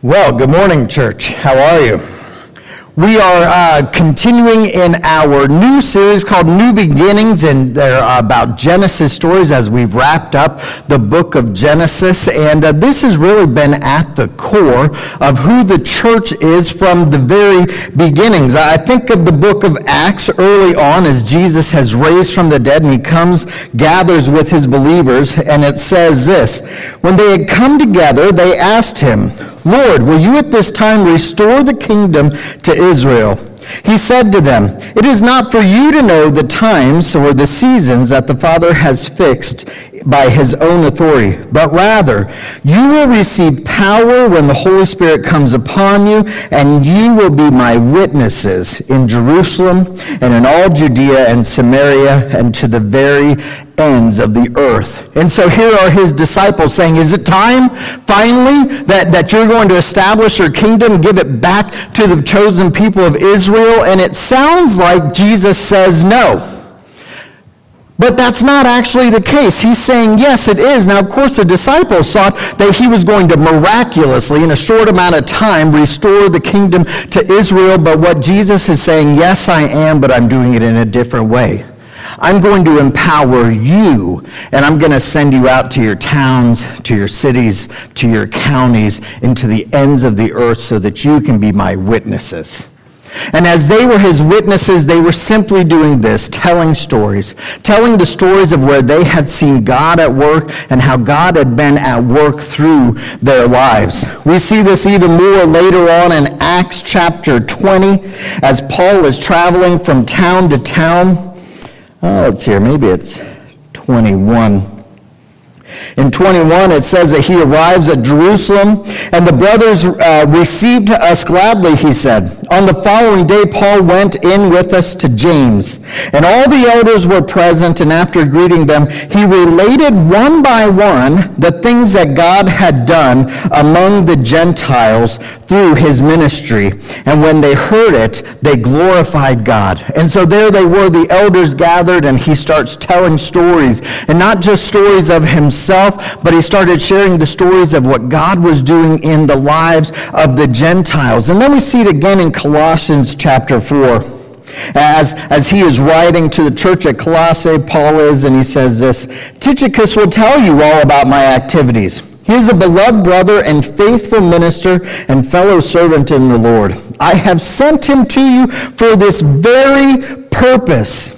Well, good morning, church. How are you? We are uh, continuing in our new series called New Beginnings, and they're about Genesis stories as we've wrapped up the book of Genesis. And uh, this has really been at the core of who the church is from the very beginnings. I think of the book of Acts early on as Jesus has raised from the dead and he comes, gathers with his believers, and it says this When they had come together, they asked him, Lord, will you at this time restore the kingdom to Israel? He said to them, It is not for you to know the times or the seasons that the Father has fixed by his own authority, but rather you will receive power when the Holy Spirit comes upon you, and you will be my witnesses in Jerusalem and in all Judea and Samaria and to the very ends of the earth. And so here are his disciples saying, Is it time finally that, that you're going to establish your kingdom, give it back to the chosen people of Israel? And it sounds like Jesus says no. But that's not actually the case. He's saying, yes, it is. Now, of course, the disciples thought that he was going to miraculously, in a short amount of time, restore the kingdom to Israel. But what Jesus is saying, yes, I am, but I'm doing it in a different way. I'm going to empower you, and I'm going to send you out to your towns, to your cities, to your counties, into the ends of the earth so that you can be my witnesses. And as they were his witnesses, they were simply doing this, telling stories, telling the stories of where they had seen God at work and how God had been at work through their lives. We see this even more later on in Acts chapter 20 as Paul is traveling from town to town. Oh, see here, maybe it's 21. In 21, it says that he arrives at Jerusalem, and the brothers uh, received us gladly, he said. On the following day, Paul went in with us to James, and all the elders were present, and after greeting them, he related one by one the things that God had done among the Gentiles through his ministry. And when they heard it, they glorified God. And so there they were, the elders gathered, and he starts telling stories, and not just stories of himself, but he started sharing the stories of what God was doing in the lives of the Gentiles. And then we see it again in Colossians chapter 4. As, as he is writing to the church at Colossae, Paul is, and he says this Tychicus will tell you all about my activities. He is a beloved brother and faithful minister and fellow servant in the Lord. I have sent him to you for this very purpose,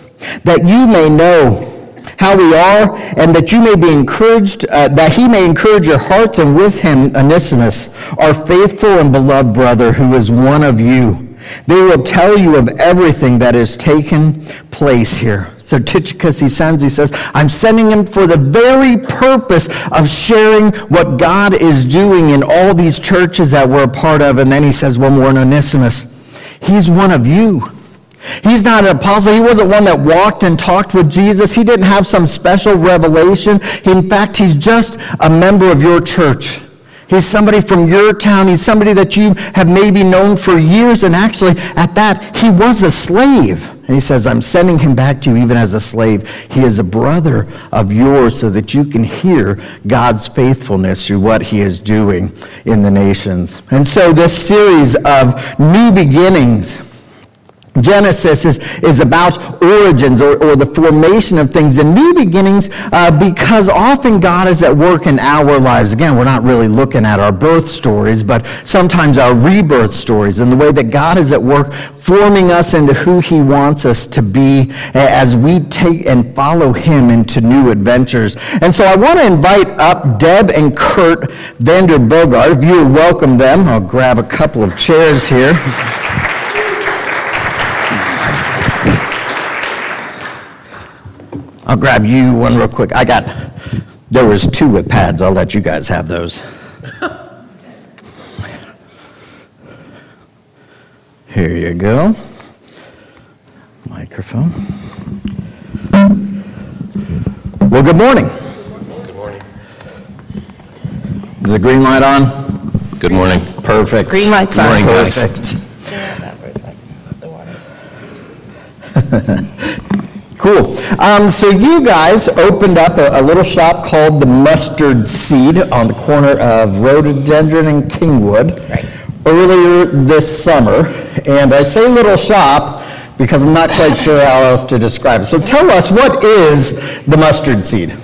that you may know how we are, and that you may be encouraged, uh, that he may encourage your hearts, and with him Onesimus, our faithful and beloved brother, who is one of you. They will tell you of everything that has taken place here. So Tychicus he sends, he says, I'm sending him for the very purpose of sharing what God is doing in all these churches that we're a part of. And then he says one more, Onesimus, he's one of you. He's not an apostle. He wasn't one that walked and talked with Jesus. He didn't have some special revelation. In fact, he's just a member of your church. He's somebody from your town. He's somebody that you have maybe known for years. And actually, at that, he was a slave. And he says, I'm sending him back to you even as a slave. He is a brother of yours so that you can hear God's faithfulness through what he is doing in the nations. And so this series of new beginnings Genesis is, is about origins or, or the formation of things and new beginnings uh, because often God is at work in our lives. Again, we're not really looking at our birth stories, but sometimes our rebirth stories and the way that God is at work forming us into who he wants us to be as we take and follow him into new adventures. And so I want to invite up Deb and Kurt Vanderbogart. If you welcome them, I'll grab a couple of chairs here. I'll grab you one real quick. I got, there was two with pads. I'll let you guys have those. Here you go. Microphone. Well, good morning. Good morning. Is the green light on? Good morning. Perfect. Green light's Good morning, on. guys. Perfect. Cool. Um, so you guys opened up a, a little shop called the Mustard Seed on the corner of Rhododendron and Kingwood Right. earlier this summer. And I say little shop because I'm not quite sure how else to describe it. So tell us, what is the Mustard Seed?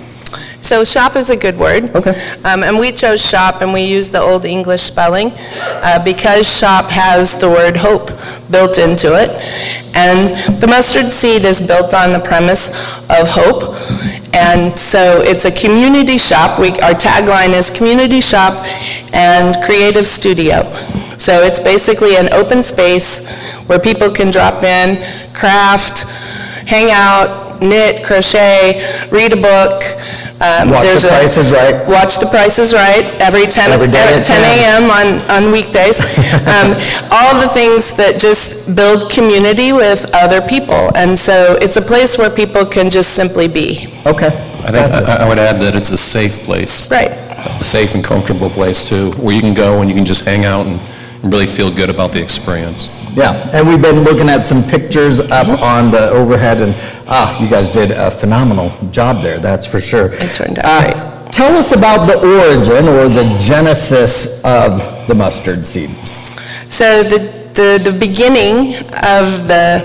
So shop is a good word. Okay. Um, and we chose shop and we used the Old English spelling uh, because shop has the word hope built into it. And the mustard seed is built on the premise of hope. And so it's a community shop. We, our tagline is community shop and creative studio. So it's basically an open space where people can drop in, craft, hang out, knit, crochet, read a book. Um, Watch the a- Price is Right. Watch The Price is Right every 10, Every day every at 10 10. a.m. on, on weekdays. Um, all the things that just build community with other people. And so it's a place where people can just simply be. Okay. I think, I I would add that it's a safe place. Right. A safe and comfortable place, too, where you can go and you can just hang out and and really feel good about the experience. Yeah, and we've been looking at some pictures up on the overhead, and, ah, you guys did a phenomenal job there, that's for sure. It turned out Uh, Tell us about the origin or the genesis of the mustard seed. So the, the, the beginning of the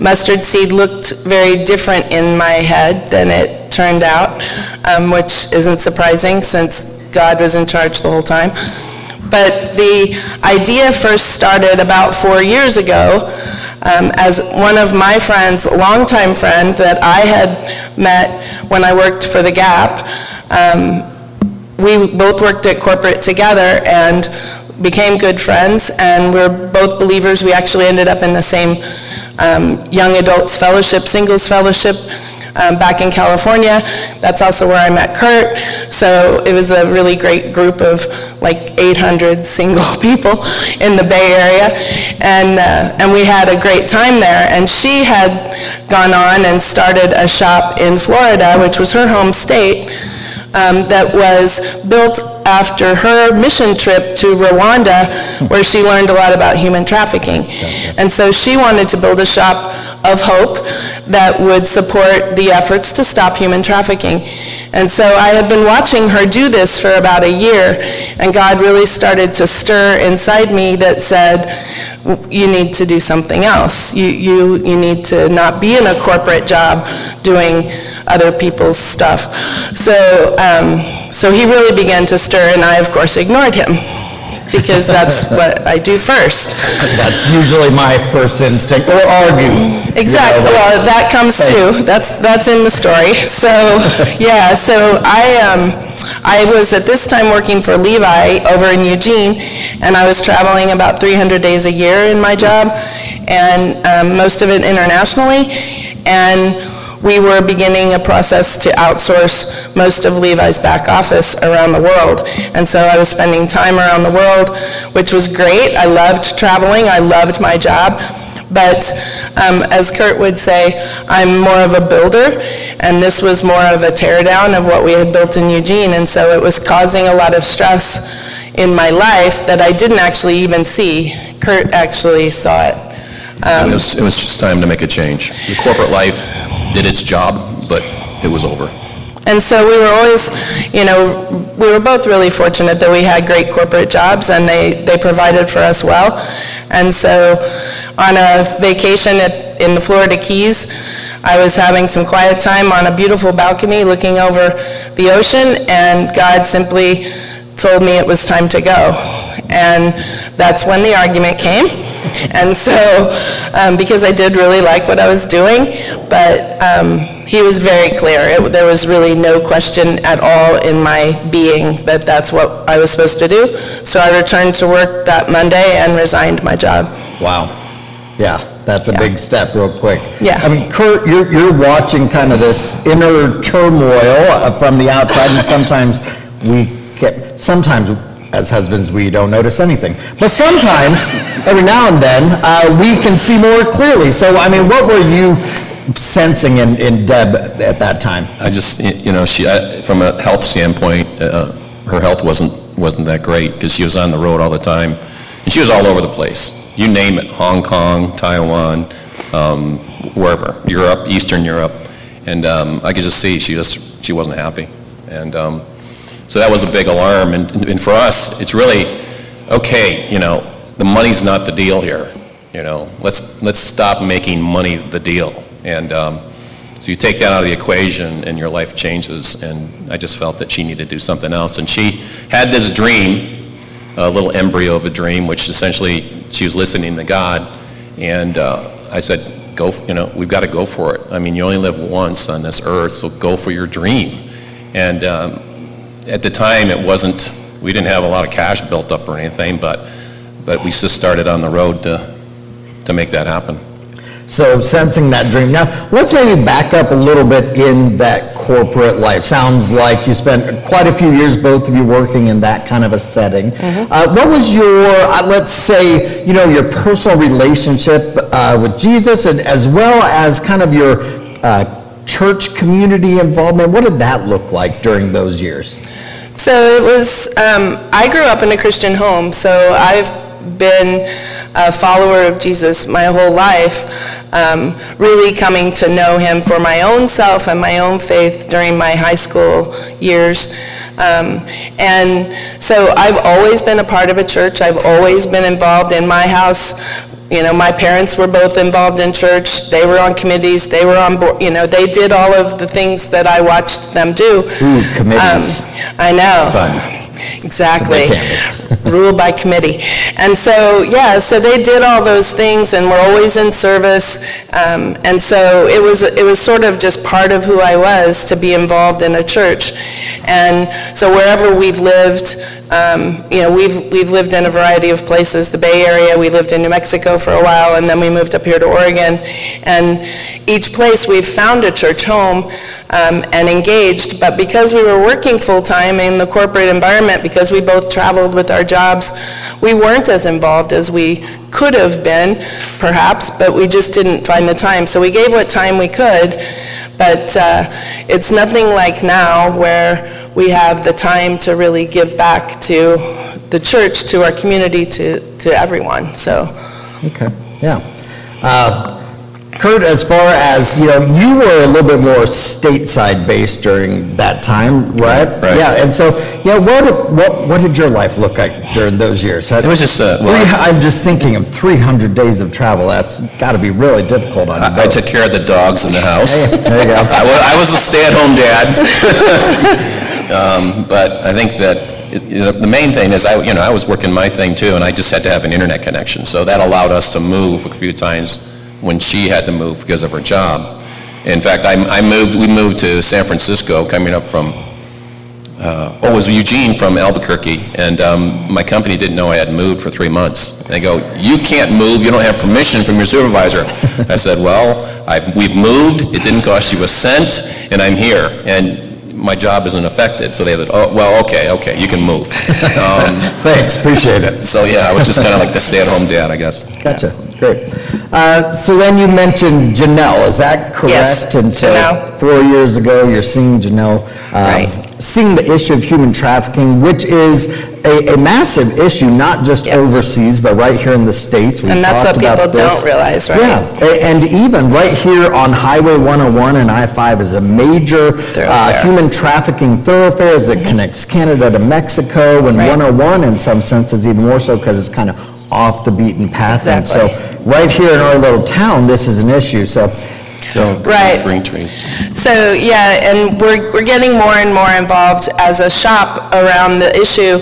mustard seed looked very different in my head than it turned out, um, which isn't surprising since God was in charge the whole time. But the idea first started about four years ago um, as one of my friends, longtime friend that I had met when I worked for The Gap, um, we both worked at corporate together and became good friends, and we're both believers. We actually ended up in the same um, young adults fellowship, singles fellowship, um, back in California. That's also where I met Kurt. So it was a really great group of like 800 single people in the Bay Area, and uh, and we had a great time there. And she had gone on and started a shop in Florida, which was her home state um, that was built after her mission trip to Rwanda, where she learned a lot about human trafficking. And so she wanted to build a shop of hope that would support the efforts to stop human trafficking. And so I had been watching her do this for about a year, and God really started to stir inside me that said, you need to do something else. You, you, you need to not be in a corporate job doing other people's stuff. So, um, so he really began to stir, and I, of course, ignored him, because that's what I do first. That's usually my first instinct, or argue. you know, Exactly. like- Well, that comes too. That's, that's in the story. So, yeah, so I, um, I was at this time working for Levi over in Eugene, and I was traveling about 300 days a year in my job, and um, most of it internationally. And we were beginning a process to outsource most of Levi's back office around the world. And so I was spending time around the world, which was great. I loved traveling. I loved my job. But um, as Kurt would say, I'm more of a builder, and this was more of a tear down of what we had built in Eugene. And so it was causing a lot of stress in my life that I didn't actually even see. Kurt actually saw it. And it was, it was just time to make a change. The corporate life did its job, but it was over. And so we were always, you know, we were both really fortunate that we had great corporate jobs and they, they provided for us well. And so on a vacation at, in the Florida Keys, I was having some quiet time on a beautiful balcony looking over the ocean and God simply told me it was time to go. And that's when the argument came. And so, um, because I did really like what I was doing, but um, he was very clear. It, there was really no question at all in my being that that's what I was supposed to do. So I returned to work that Monday and resigned my job. Wow. Yeah, that's a Yeah. big step, real quick. Yeah. I mean, Kurt, you're, you're watching kind of this inner turmoil uh, from the outside, and sometimes we get, sometimes as husbands, we don't notice anything. But sometimes, every now and then, uh, we can see more clearly. So, I mean, what were you sensing in, in Deb at that time? I just, you know, she, I- from a health standpoint, uh, her health wasn't, wasn't that great because she was on the road all the time. And she was all over the place. You name it, Hong Kong, Taiwan, um, wherever, Europe, Eastern Europe. And um, I could just see she just, she wasn't happy. And um, so that was a big alarm. And, and for us, it's really, okay, you know, the money's not the deal here. You know, let's, let's stop making money the deal. And um, so you take that out of the equation and your life changes. And I just felt that she needed to do something else. And she had this dream, a little embryo of a dream, which essentially she was listening to God. And uh, I said, go, you know, we've got to go for it. I mean, you only live once on this earth, so go for your dream. And um, at the time, it wasn't, we didn't have a lot of cash built up or anything, but, but we just started on the road to, to make that happen. So sensing that dream. Now, let's maybe back up a little bit in that corporate life. Sounds like you spent quite a few years, both of you, working in that kind of a setting. Uh, what was your, uh, let's say, you know, your personal relationship uh, with Jesus, and as well as kind of your uh, church community involvement? What did that look like during those years? So it was, um, I grew up in a Christian home, so I've been a follower of Jesus my whole life, um, really coming to know him for my own self and my own faith during my high school years. Um, and so I've always been a part of a church. I've always been involved in my house. You know, my parents were both involved in church. They were on committees. They were on board. You know, they did all of the things that I watched them do. Ooh, committees. Um, I know. Fun. Exactly. Ruled by committee. And so, yeah, so they did all those things and were always in service. Um, and so it was, it was sort of just part of who I was to be involved in a church. And so wherever we've lived, um, you know, we've, we've lived in a variety of places. The Bay Area, we lived in New Mexico for a while, and then we moved up here to Oregon. And each place we've found a church home um, and engaged, but because we were working full-time in the corporate environment, because we both traveled with our jobs, we weren't as involved as we could have been, perhaps, but we just didn't find the time. So we gave what time we could, but uh, it's nothing like now where we have the time to really give back to the church, to our community, to, to everyone, so. Okay, yeah. Uh, Kurt, as far as, you know, you were a little bit more stateside based during that time, right? Right. Yeah, and so, yeah, what, what, what did your life look like during those years? It was just, uh, well, Three- I'm just thinking of 300 days of travel, that's got to be really difficult on I I took care of the dogs in the house. Hey, There you go. I wa- I was a stay-at-home dad. Um, But I think that, it- you know, the main thing is, I, you know, I was working my thing too, and I just had to have an internet connection. So that allowed us to move a few times when she had to move because of her job. In fact, I I moved, we moved to San Francisco, coming up from, uh, oh, it was Eugene from Albuquerque, and um, my company didn't know I had moved for three months. They go, "You can't move, you don't have permission from your supervisor." I said, "Well, I- we've moved, it didn't cost you a cent, and I'm here, and my job isn't affected." So they said, "Oh, well, okay, okay, you can move." Um, Thanks, appreciate it. So, yeah, I was just kind of like the stay-at-home dad, I guess. Gotcha, great. Uh, So then you mentioned Janelle, is that correct? Yes, And so Janelle. four years ago, you're seeing Janelle. um, Right. Seeing the issue of human trafficking, which is a a massive issue, not just Yep. overseas, but right here in the States. We've And that's what people don't realize, right? Yeah, and even right here on Highway 101 and I-5 is a major uh, human trafficking thoroughfare as it connects Canada to Mexico, and Right. 101 in some senses even more so because it's kind of off the beaten path. And so, right here in our little town, this is an issue, so, so, Right. Green trees. So, yeah, and we're, we're getting more and more involved as a shop around the issue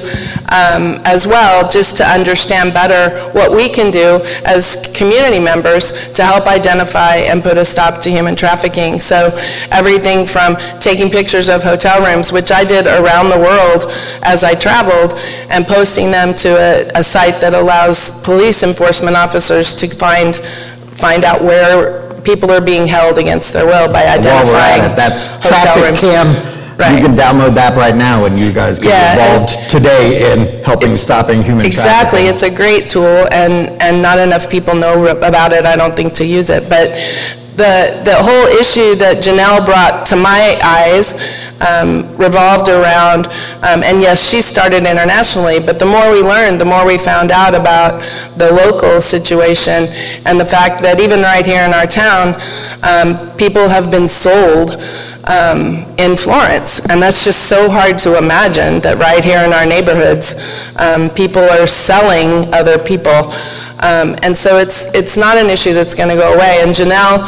um, as well, just to understand better what we can do as community members to help identify and put a stop to human trafficking. So everything from taking pictures of hotel rooms, which I did around the world as I traveled, and posting them to a, a site that allows police enforcement officers to find, find out where people are being held against their will by while we're identifying at it, that's hotel Traffic rooms. Cam. You Right. can download that right now, and you guys can Yeah, and- involved today in helping stopping human trafficking. Exactly, it's a great tool, and, and not enough people know about it, I don't think, to use it. But the, the whole issue that Janelle brought to my eyes um, revolved around, um, and yes, she started internationally, but the more we learned, the more we found out about the local situation, and the fact that even right here in our town, um, people have been sold um, in Florence. And that's just so hard to imagine that right here in our neighborhoods, um, people are selling other people. Um, And so it's, it's not an issue that's going to go away. And Janelle,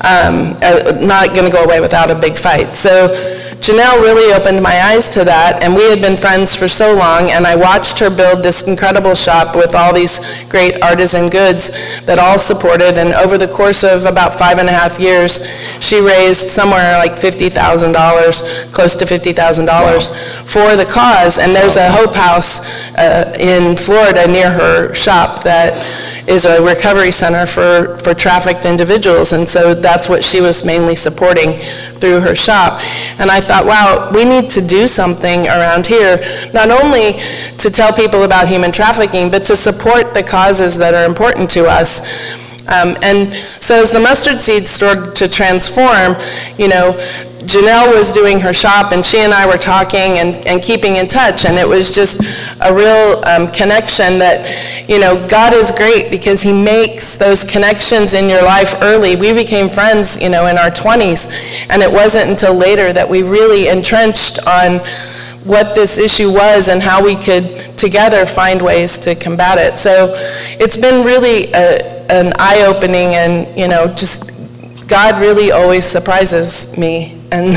um, uh, not going to go away without a big fight. So Janelle really opened my eyes to that, and we had been friends for so long, and I watched her build this incredible shop with all these great artisan goods that all supported, and over the course of about five and a half years, she raised somewhere like $50,000, close to $50,000 for the cause, and there's a Hope House uh, in Florida near her shop that is a recovery center for, for trafficked individuals, and so that's what she was mainly supporting through her shop. And I thought, wow, we need to do something around here, not only to tell people about human trafficking, but to support the causes that are important to us. Um, and so as the mustard seed started to transform, you know, Janelle was doing her shop, and she and I were talking and, and keeping in touch, and it was just a real um, connection that, you know, God is great because He makes those connections in your life early. We became friends, you know, in our 20s, and it wasn't until later that we really entrenched on what this issue was and how we could together find ways to combat it. So it's been really a, an eye-opening and, you know, just God really always surprises me. And,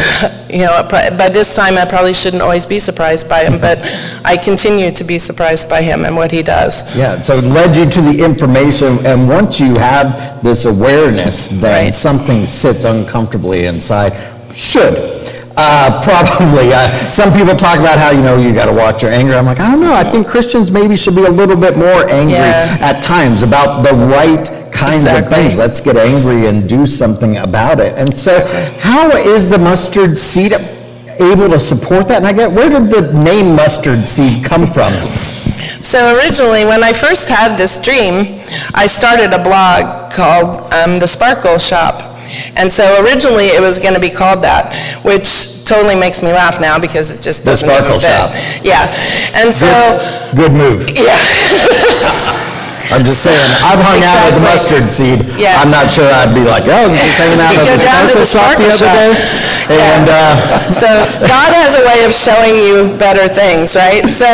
you know, by this time, I probably shouldn't always be surprised by him, but I continue to be surprised by him and what he does. Yeah, so it led you to the information, and once you have this awareness, that Right. something sits uncomfortably inside, should. Uh, Probably. Uh, Some people talk about how, you know, you got to watch your anger. I'm like, I don't know, I think Christians maybe should be a little bit more angry Yeah. at times about the right kinds of things. Let's get angry and do something about it. And so how is the mustard seed able to support that? And I get, where did the name mustard seed come from? So originally, when I first had this dream, I started a blog called um, The Sparkle Shop. And so originally, it was going to be called that, which totally makes me laugh now because it just doesn't even Sparkle fit. Shop. Yeah. And so, Good move. yeah. I'm just saying, I've hung out with the mustard seed. Yeah. I'm not sure I'd be like, oh, I was just hanging out at go the down to sparkle the shop the sparkle other day. And, uh, So God has a way of showing you better things, right? So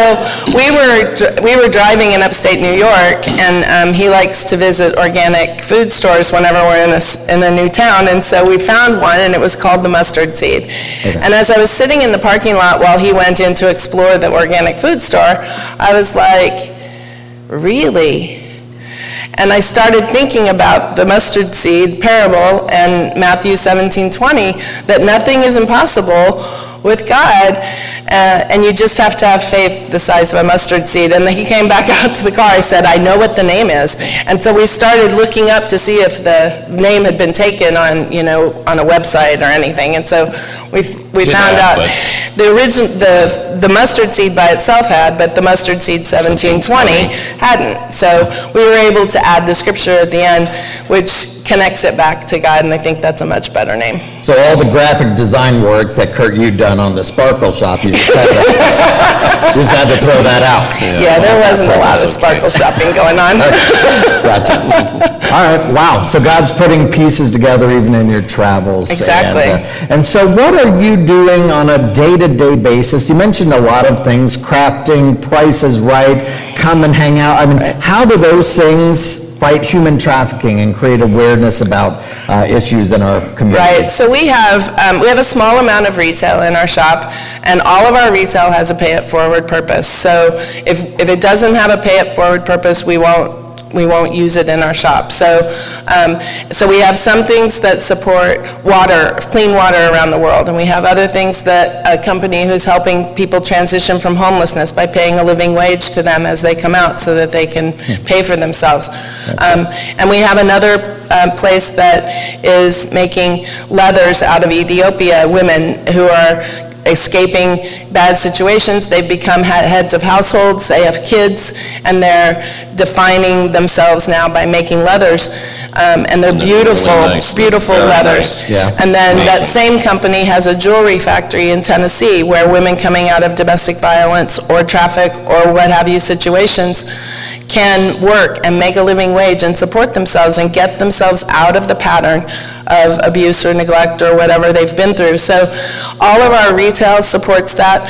we were, we were driving in upstate New York, and um, he likes to visit organic food stores whenever we're in a, in a new town, and so we found one, and it was called the Mustard Seed. Okay. And as I was sitting in the parking lot while he went in to explore the organic food store, I was like, really? And I started thinking about the mustard seed parable and Matthew 17:20, that nothing is impossible with God, uh, and you just have to have faith the size of a mustard seed. And he came back out to the car, I said, I know what the name is. And so we started looking up to see if the name had been taken on, you know, on a website or anything. And so we, we found out, the origin, the, the mustard seed by itself had, but the mustard seed 1720 hadn't. So we were able to add the scripture at the end, which connects it back to God, and I think that's a much better name. so all the graphic design work that Kurt, you'd done on the sparkle shop, you just had to, just had to throw that out. Yeah, there wasn't a lot of That's okay. sparkle shopping going on. Gotcha. All right, wow, so God's putting pieces together even in your travels. and, Exactly. uh, And so what are you doing on a day-to-day basis? You mentioned a lot of things, crafting, prices Right, come and hang out. I mean, how do those things fight human trafficking and create awareness about uh, issues in our community? Right, so we have, um, we have a small amount of retail in our shop, and all of our retail has a pay-it-forward purpose. So if, if it doesn't have a pay-it-forward purpose, we won't, we won't use it in our shop. So, um, so we have some things that support water, clean water around the world, and we have other things that, a company who's helping people transition from homelessness by paying a living wage to them as they come out so that they can pay for themselves. Um, And we have another um, place that is making leathers out of Ethiopia, women who are escaping bad situations. They've become heads of households, they have kids, and they're defining themselves now by making leathers. Um, And they're And they're really beautiful, nice. Beautiful very leathers. nice. Yeah. And then that same company has a jewelry factory in Tennessee where women coming out of domestic violence or traffic or what have you situations can work and make a living wage and support themselves and get themselves out of the pattern of abuse or neglect or whatever they've been through. So all of our retail supports that.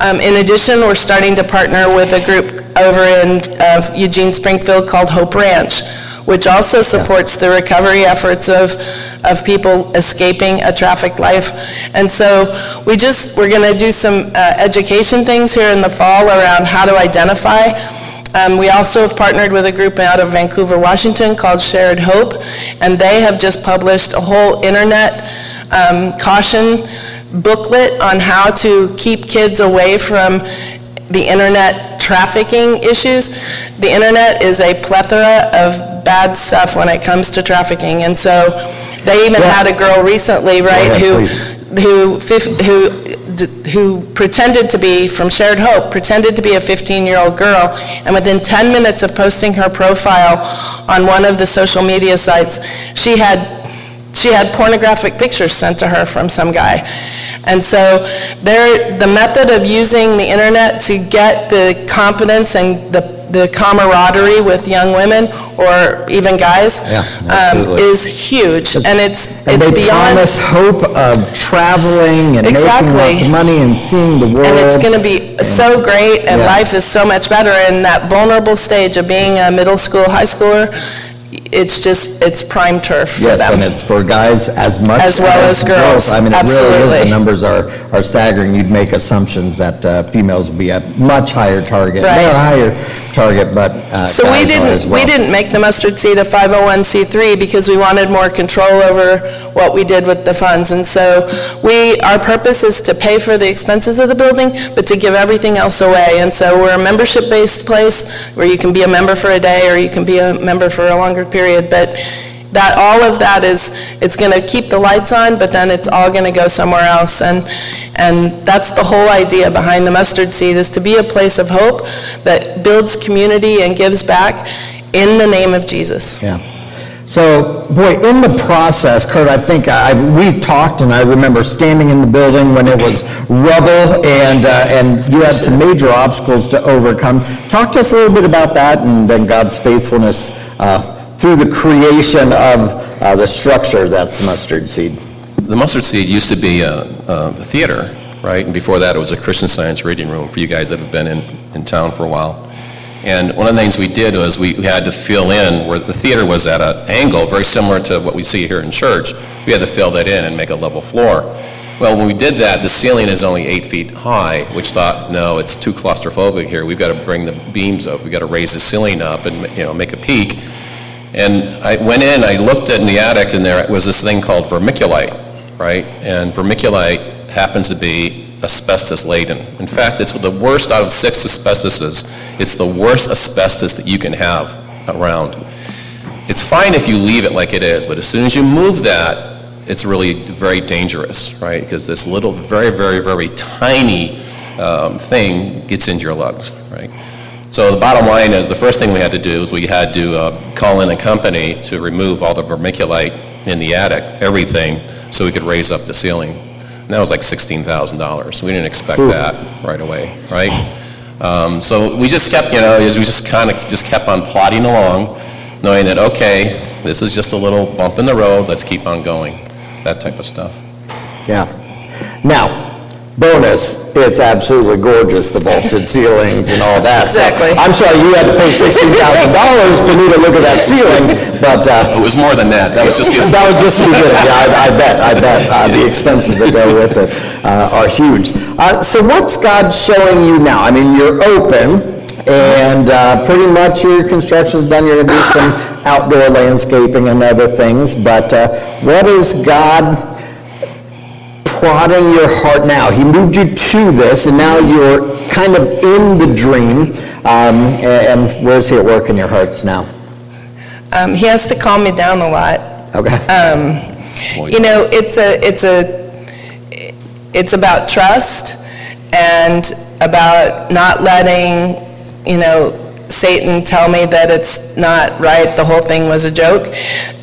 Um, in addition, we're starting to partner with a group over in uh, Eugene Springfield called Hope Ranch, which also supports the recovery efforts of, of people escaping a trafficked life. And so we just, we're going to do some uh, education things here in the fall around how to identify um, we also have partnered with a group out of Vancouver, Washington called Shared Hope, and they have just published a whole internet um, caution booklet on how to keep kids away from the internet trafficking issues. The internet is a plethora of bad stuff when it comes to trafficking, and so they even had a girl recently, right, ahead, who, please. Who, who, who pretended to be, from Shared Hope, pretended to be a 15-year-old girl, and within 10 minutes of posting her profile on one of the social media sites, she had she had pornographic pictures sent to her from some guy. And so the method of using the internet to get the confidence and the, the camaraderie with young women or even guys Yeah, um, is huge. And it's, And it's they beyond, promise hope of traveling and making Exactly. lots of money and seeing the world. and it's going to be so great and Yeah. life is so much better. And that vulnerable stage of being a middle school, high schooler, it's just, it's prime turf for Yes, and them. it's for guys as much As well as girls, I mean, it really is, the absolutely. numbers are, are staggering. You'd make assumptions that uh, females would be a much higher target. Right. Not a higher target, but uh, So we guys are as didn't, well. we didn't make the mustard seed a 501c3 because we wanted more control over what we did with the funds. And so we, our purpose is to pay for the expenses of the building, but to give everything else away. And so we're a membership-based place where you can be a member for a day or you can be a member for a longer period. But that, all of that is, it's going to keep the lights on, but then it's all going to go somewhere else. And, and that's the whole idea behind the mustard seed, is to be a place of hope that builds community and gives back in the name of Jesus. Yeah. So, boy, in the process, Kurt, I think I, we talked, and I remember standing in the building when it was rubble, and, uh, and you had some major obstacles to overcome. Talk to us a little bit about that, and then God's faithfulness uh, through the creation of uh, the structure that's mustard seed. The Mustard Seed used to be a, a theater, right? And before that, it was a Christian Science reading room for you guys that have been in, in town for a while. And one of the things we did was we, we had to fill in where the theater was at an angle very similar to what we see here in church. We had to fill that in and make a level floor. Well, when we did that, the ceiling is only eight feet high, which thought, no, it's too claustrophobic here. We've got to bring the beams up. We've got to raise the ceiling up and, you know, make a peak. And I went in, I looked in the attic, and there was this thing called vermiculite, right? And vermiculite happens to be asbestos laden. In fact, it's the worst out of six asbestoses. It's the worst asbestos that you can have around. It's fine if you leave it like it is, but as soon as you move that, it's really very dangerous, right? Because this little, very, very, very tiny um, thing gets into your lungs, right? So the bottom line is, the first thing we had to do is we had to uh, call in a company to remove all the vermiculite in the attic, everything, so we could raise up the ceiling. And that was like $16,000. We didn't expect that right away, right? Um, So we just kept, you know, we just kind of, just kept on plodding along, knowing that, okay, this is just a little bump in the road, let's keep on going, that type of stuff. Yeah. Now, bonus, it's absolutely gorgeous, the vaulted ceilings and all that. So Exactly. I'm sorry you had to pay $16,000 for me to look at that ceiling, but uh, It was more than that, that was just the that was just the beginning. Yeah, I I bet, I bet. uh, The expenses that go with it uh, are huge. Uh, So what's God showing you now? I mean, you're open, and uh, pretty much your construction's done, you're going to do some outdoor landscaping and other things, but uh, what is God prodding your heart now? He moved you to this, and now you're kind of in the dream, um, and and where's He at work in your hearts now? Um, He has to calm me down a lot. Okay? You know, it's a, it's a, it's about trust and about not letting, you know, Satan tell me that it's not right, the whole thing was a joke.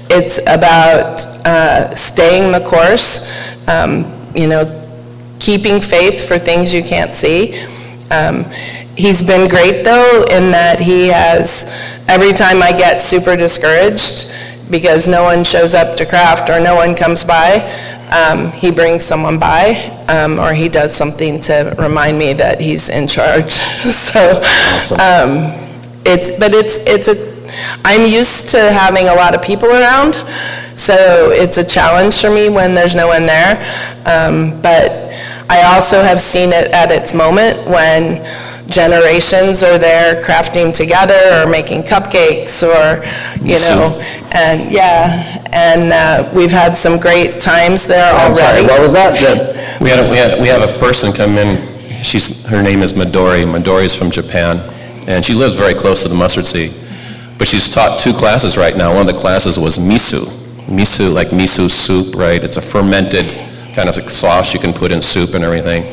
It's about uh, staying the course, um, you know, keeping faith for things you can't see. Um, he's been great though in that he has, every time I get super discouraged because no one shows up to craft or no one comes by, um, he brings someone by um, or he does something to remind me that he's in charge. so, um, it's, but it's, it's a, I'm used to having a lot of people around, so it's a challenge for me when there's no one there. Um, but I also have seen it at its moment when generations are there crafting together or making cupcakes or, you know, and yeah, and uh, we've had some great times there I'm sorry, already. what was that? The- We had, a- we had, we have a person come in, she's, her name is Midori. Midori is from Japan, and she lives very close to the mustard seed. But she's taught two classes right now. One of the classes was miso. Miso, like miso soup, right? It's a fermented kind of like sauce you can put in soup and everything.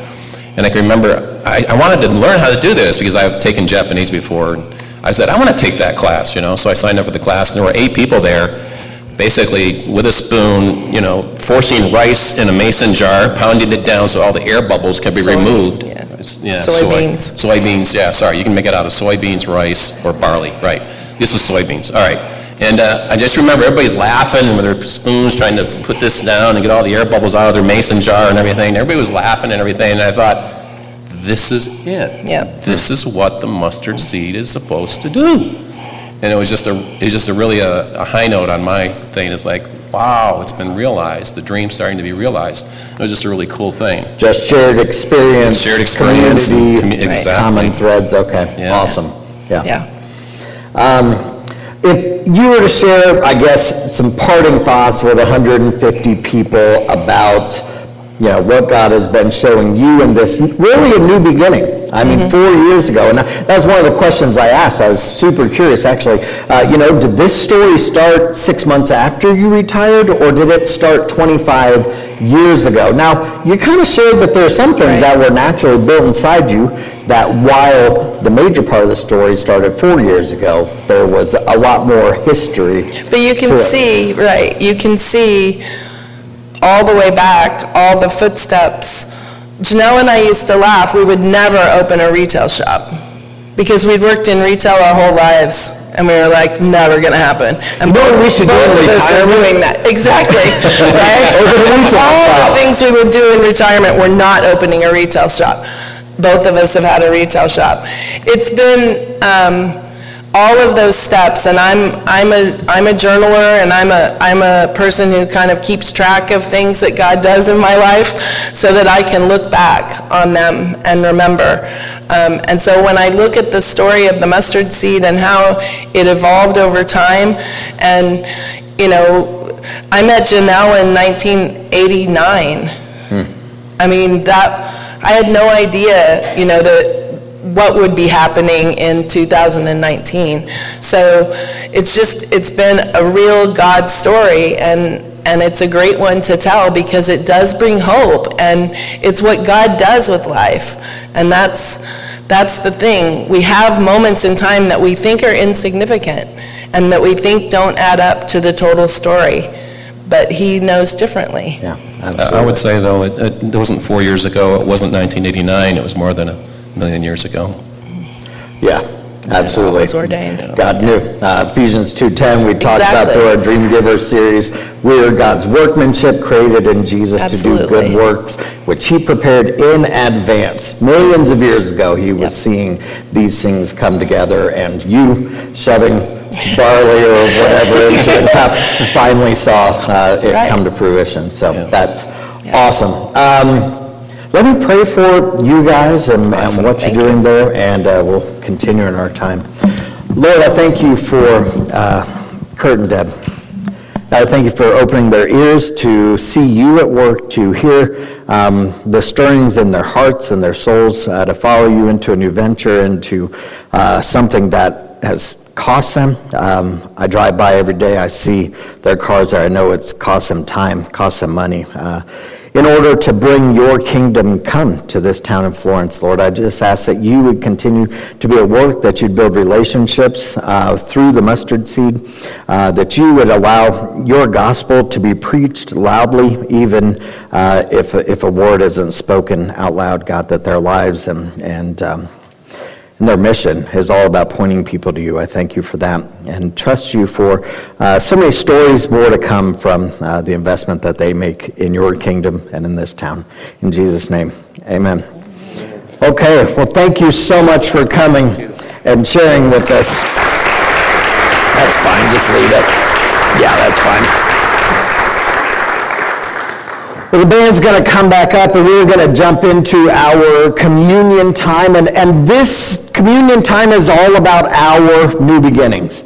And I can remember, I, I wanted to learn how to do this because I've taken Japanese before. and I said, I want to take that class, you know? So I signed up for the class, and there were eight people there, basically with a spoon, you know, forcing rice in a mason jar, pounding it down so all the air bubbles can be Soy, removed. yeah. Yeah, soy. Soybeans. Soybeans, yeah, sorry, you can make it out of soybeans, rice, or barley, right. This was soybeans, all right. And uh, I just remember everybody's laughing with their spoons, trying to put this down and get all the air bubbles out of their mason jar and everything. Everybody was laughing and everything, and I thought, this is it. Yep. This is what the mustard seed is supposed to do. And it was just a, it was just a really a, a high note on my thing. It's like, wow, it's been realized. The dream's starting to be realized. It was just a really cool thing. Just shared experience. Shared experience Community, commu- exactly. common threads, okay, Yeah. awesome, yeah. Yeah. Um, If you were to share, I guess, some parting thoughts with 150 people about, you know, what God has been showing you in this, really a new beginning. I mean, four years ago, and that was one of the questions I asked. I was super curious, actually. Uh, You know, did this story start six months after you retired, or did it start 25 years ago? Now, you kind of shared that there are some things that were naturally built inside you, that while the major part of the story started four years ago, there was a lot more history. But you can to it. see, right, you can see all the way back, all the footsteps. Janelle and I used to laugh, we would never open a retail shop because we'd worked in retail our whole lives. And we were like, never gonna happen. And You know what both we should do both in us are retirement? doing that. Exactly, right? Open a retail All the things we would do in retirement, we're not opening a retail shop. Both of us have had a retail shop. It's been, um, all of those steps, and I'm, I'm a, I'm a journaler, and I'm a, I'm a person who kind of keeps track of things that God does in my life, so that I can look back on them and remember. Um, and so when I look at the story of the mustard seed and how it evolved over time, and, you know, I met Janelle in 1989. I mean, that, I had no idea, you know, that, what would be happening in 2019. So it's just, it's been a real God story, and, and it's a great one to tell because it does bring hope, and it's what God does with life. And that's, that's the thing. We have moments in time that we think are insignificant and that we think don't add up to the total story, but He knows differently. Yeah, I I would say, though, it- it it wasn't four years ago, it wasn't 1989, it was more than a million years ago. Yeah, absolutely. was ordained. God knew. Uh, Ephesians 2:10, we talked about through our Dream Giver series, we are God's workmanship created in Jesus to do good works, which he prepared in advance. Millions of years ago, he was seeing these things come together, and you shoving barley or whatever into the cup finally saw uh, it Right. come to fruition. So Yeah. that's awesome. Um, Let me pray for you guys and and Awesome. what you're Thank you. doing there, and uh, we'll continue in our time. Lord, I thank you for uh, Kurt and Deb. I thank you for opening their ears to see you at work, to hear um, the stirrings in their hearts and their souls, uh, to follow you into a new venture, into uh, something that has cost them. Um, I drive by every day, I see their cars there, I know it's cost them time, cost them money. Uh, in order to bring your kingdom come to this town of Florence, Lord, I just ask that you would continue to be at work, that you'd build relationships uh, through the mustard seed, uh, that you would allow your gospel to be preached loudly, even uh, if, if a word isn't spoken out loud, God, that their lives and, and um, and their mission is all about pointing people to you. I thank you for that and trust you for uh, so many stories more to come from uh, the investment that they make in your kingdom and in this town. In Jesus' name, amen. Okay, well, thank you so much for coming and sharing with us. That's fine, just leave it. Yeah, that's fine. Well, the band's going to come back up and we're going to jump into our communion time. And, and this communion time is all about our new beginnings.